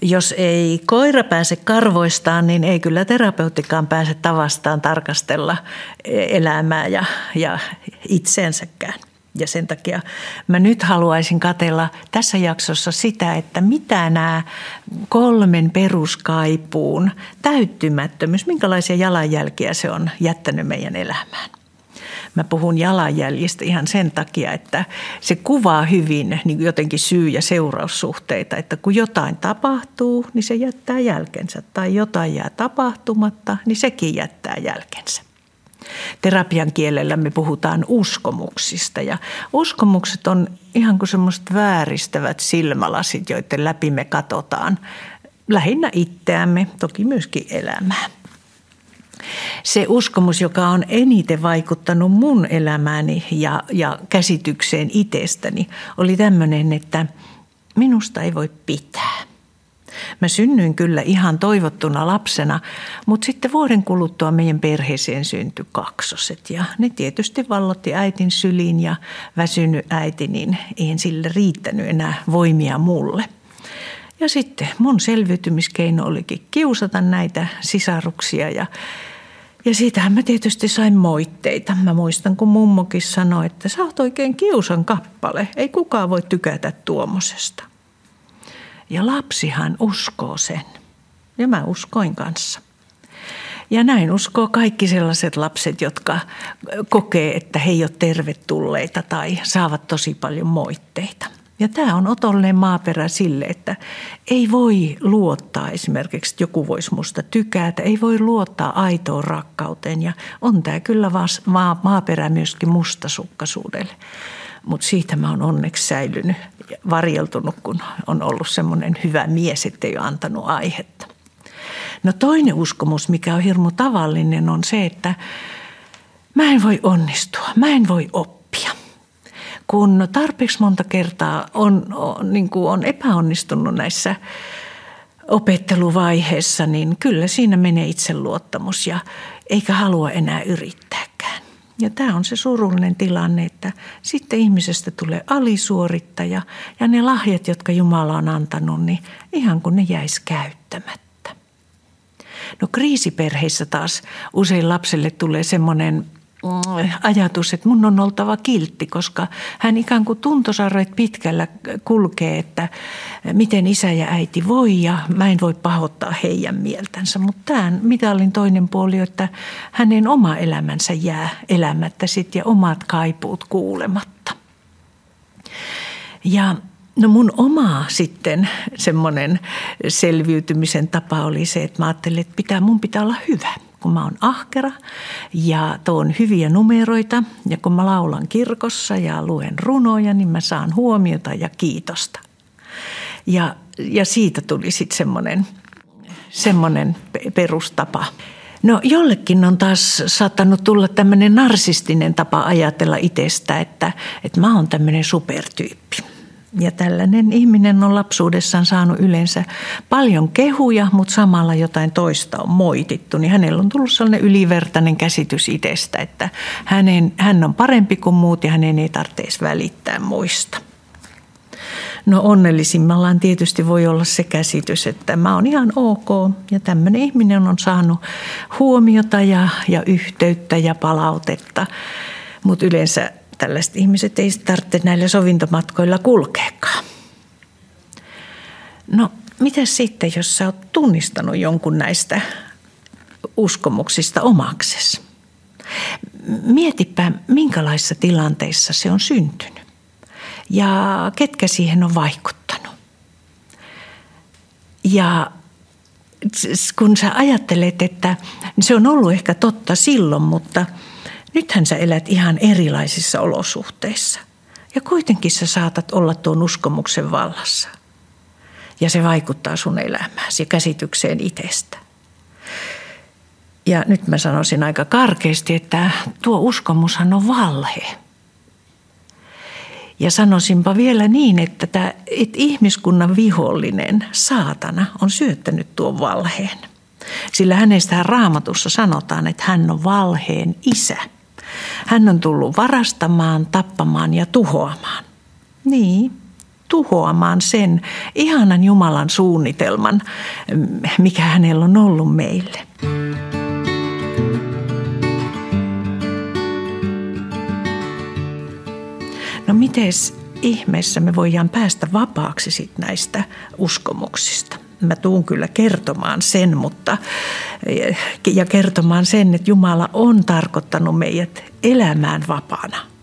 Jos ei koira pääse karvoistaan, niin ei kyllä terapeuttikaan pääse tavastaan tarkastella elämää ja, ja itseensäkään. Ja sen takia mä nyt haluaisin katella tässä jaksossa sitä, että mitä nämä kolmen peruskaipuun täyttymättömyys, minkälaisia jalanjälkiä se on jättänyt meidän elämään. Mä puhun jalanjäljistä ihan sen takia, että se kuvaa hyvin niin jotenkin syy- ja seuraussuhteita, että kun jotain tapahtuu, niin se jättää jälkensä. Tai jotain jää tapahtumatta, niin sekin jättää jälkensä. Terapian kielellä me puhutaan uskomuksista ja uskomukset on ihan kuin semmoiset vääristävät silmälasit, joiden läpi me katsotaan lähinnä itseämme, toki myöskin elämää. Se uskomus, joka on eniten vaikuttanut mun elämääni ja, ja käsitykseen itsestäni, oli tämmöinen, että minusta ei voi pitää – Mä synnyin kyllä ihan toivottuna lapsena, mutta sitten vuoden kuluttua meidän perheeseen syntyi kaksoset. Ja ne tietysti vallotti äitin syliin ja väsynyt äiti, niin ei sille riittänyt enää voimia mulle. Ja sitten mun selviytymiskeino olikin kiusata näitä sisaruksia ja ja siitähän mä tietysti sain moitteita. Mä muistan, kun mummokin sanoi, että sä oot oikein kiusan kappale. Ei kukaan voi tykätä tuommoisesta. Ja lapsihan uskoo sen. Ja mä uskoin kanssa. Ja näin uskoo kaikki sellaiset lapset, jotka kokee, että he ei ole tervetulleita tai saavat tosi paljon moitteita. Ja tämä on otolleen maaperä sille, että ei voi luottaa esimerkiksi, että joku voisi musta tykätä, ei voi luottaa aitoon rakkauteen ja on tämä kyllä maaperä myöskin mustasukkaisuudelle. Mutta siitä mä oon onneksi säilynyt, varjeltunut, kun on ollut semmoinen hyvä mies, ettei ole antanut aihetta. No toinen uskomus, mikä on hirmu tavallinen, on se, että mä en voi onnistua, mä en voi oppia. Kun tarpeeksi monta kertaa on, on, niin kuin on epäonnistunut näissä opetteluvaiheessa, niin kyllä siinä menee itseluottamus ja eikä halua enää yrittääkään. Ja tämä on se surullinen tilanne, että sitten ihmisestä tulee alisuorittaja ja ne lahjat, jotka Jumala on antanut, niin ihan kuin ne jäisi käyttämättä. No kriisiperheissä taas usein lapselle tulee semmoinen ajatus, että mun on oltava kiltti, koska hän ikään kuin tuntosarvet pitkällä kulkee, että miten isä ja äiti voi ja mä en voi pahoittaa heidän mieltänsä. Mutta tämän mitallin toinen puoli että hänen oma elämänsä jää elämättä sit ja omat kaipuut kuulematta. Ja No mun oma sitten semmoinen selviytymisen tapa oli se, että mä ajattelin, että pitää, mun pitää olla hyvä – kun mä oon ahkera ja tuon hyviä numeroita ja kun mä laulan kirkossa ja luen runoja, niin mä saan huomiota ja kiitosta. Ja, ja siitä tuli sitten semmoinen, semmoinen perustapa. No jollekin on taas saattanut tulla tämmöinen narsistinen tapa ajatella itsestä, että, että mä oon tämmöinen supertyyppi ja tällainen ihminen on lapsuudessaan saanut yleensä paljon kehuja, mutta samalla jotain toista on moitittu. Niin hänellä on tullut sellainen ylivertainen käsitys itsestä, että hänen, hän on parempi kuin muut ja hänen ei tarvitse välittää muista. No onnellisimmallaan tietysti voi olla se käsitys, että mä oon ihan ok ja tämmöinen ihminen on saanut huomiota ja, ja yhteyttä ja palautetta. Mutta yleensä tällaiset ihmiset ei tarvitse näillä sovintomatkoilla kulkeekaan. No, mitä sitten, jos sä oot tunnistanut jonkun näistä uskomuksista omaksesi? Mietipä, minkälaisissa tilanteissa se on syntynyt ja ketkä siihen on vaikuttanut. Ja kun sä ajattelet, että se on ollut ehkä totta silloin, mutta – Nythän sä elät ihan erilaisissa olosuhteissa. Ja kuitenkin sä saatat olla tuon uskomuksen vallassa. Ja se vaikuttaa sun elämääsi ja käsitykseen itsestä. Ja nyt mä sanoisin aika karkeasti, että tuo uskomushan on valhe. Ja sanoisinpa vielä niin, että, tämä, että ihmiskunnan vihollinen, saatana, on syöttänyt tuon valheen. Sillä hänestä raamatussa sanotaan, että hän on valheen isä – hän on tullut varastamaan, tappamaan ja tuhoamaan. Niin, tuhoamaan sen ihanan Jumalan suunnitelman, mikä hänellä on ollut meille. No mites ihmeessä me voidaan päästä vapaaksi sit näistä uskomuksista? Mä tuun kyllä kertomaan sen, mutta ja kertomaan sen, että Jumala on tarkoittanut meidät elämään vapaana –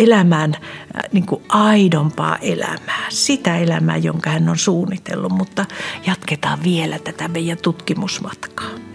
elämään äh, niin kuin aidompaa elämää, sitä elämää, jonka hän on suunnitellut, mutta jatketaan vielä tätä meidän tutkimusmatkaa.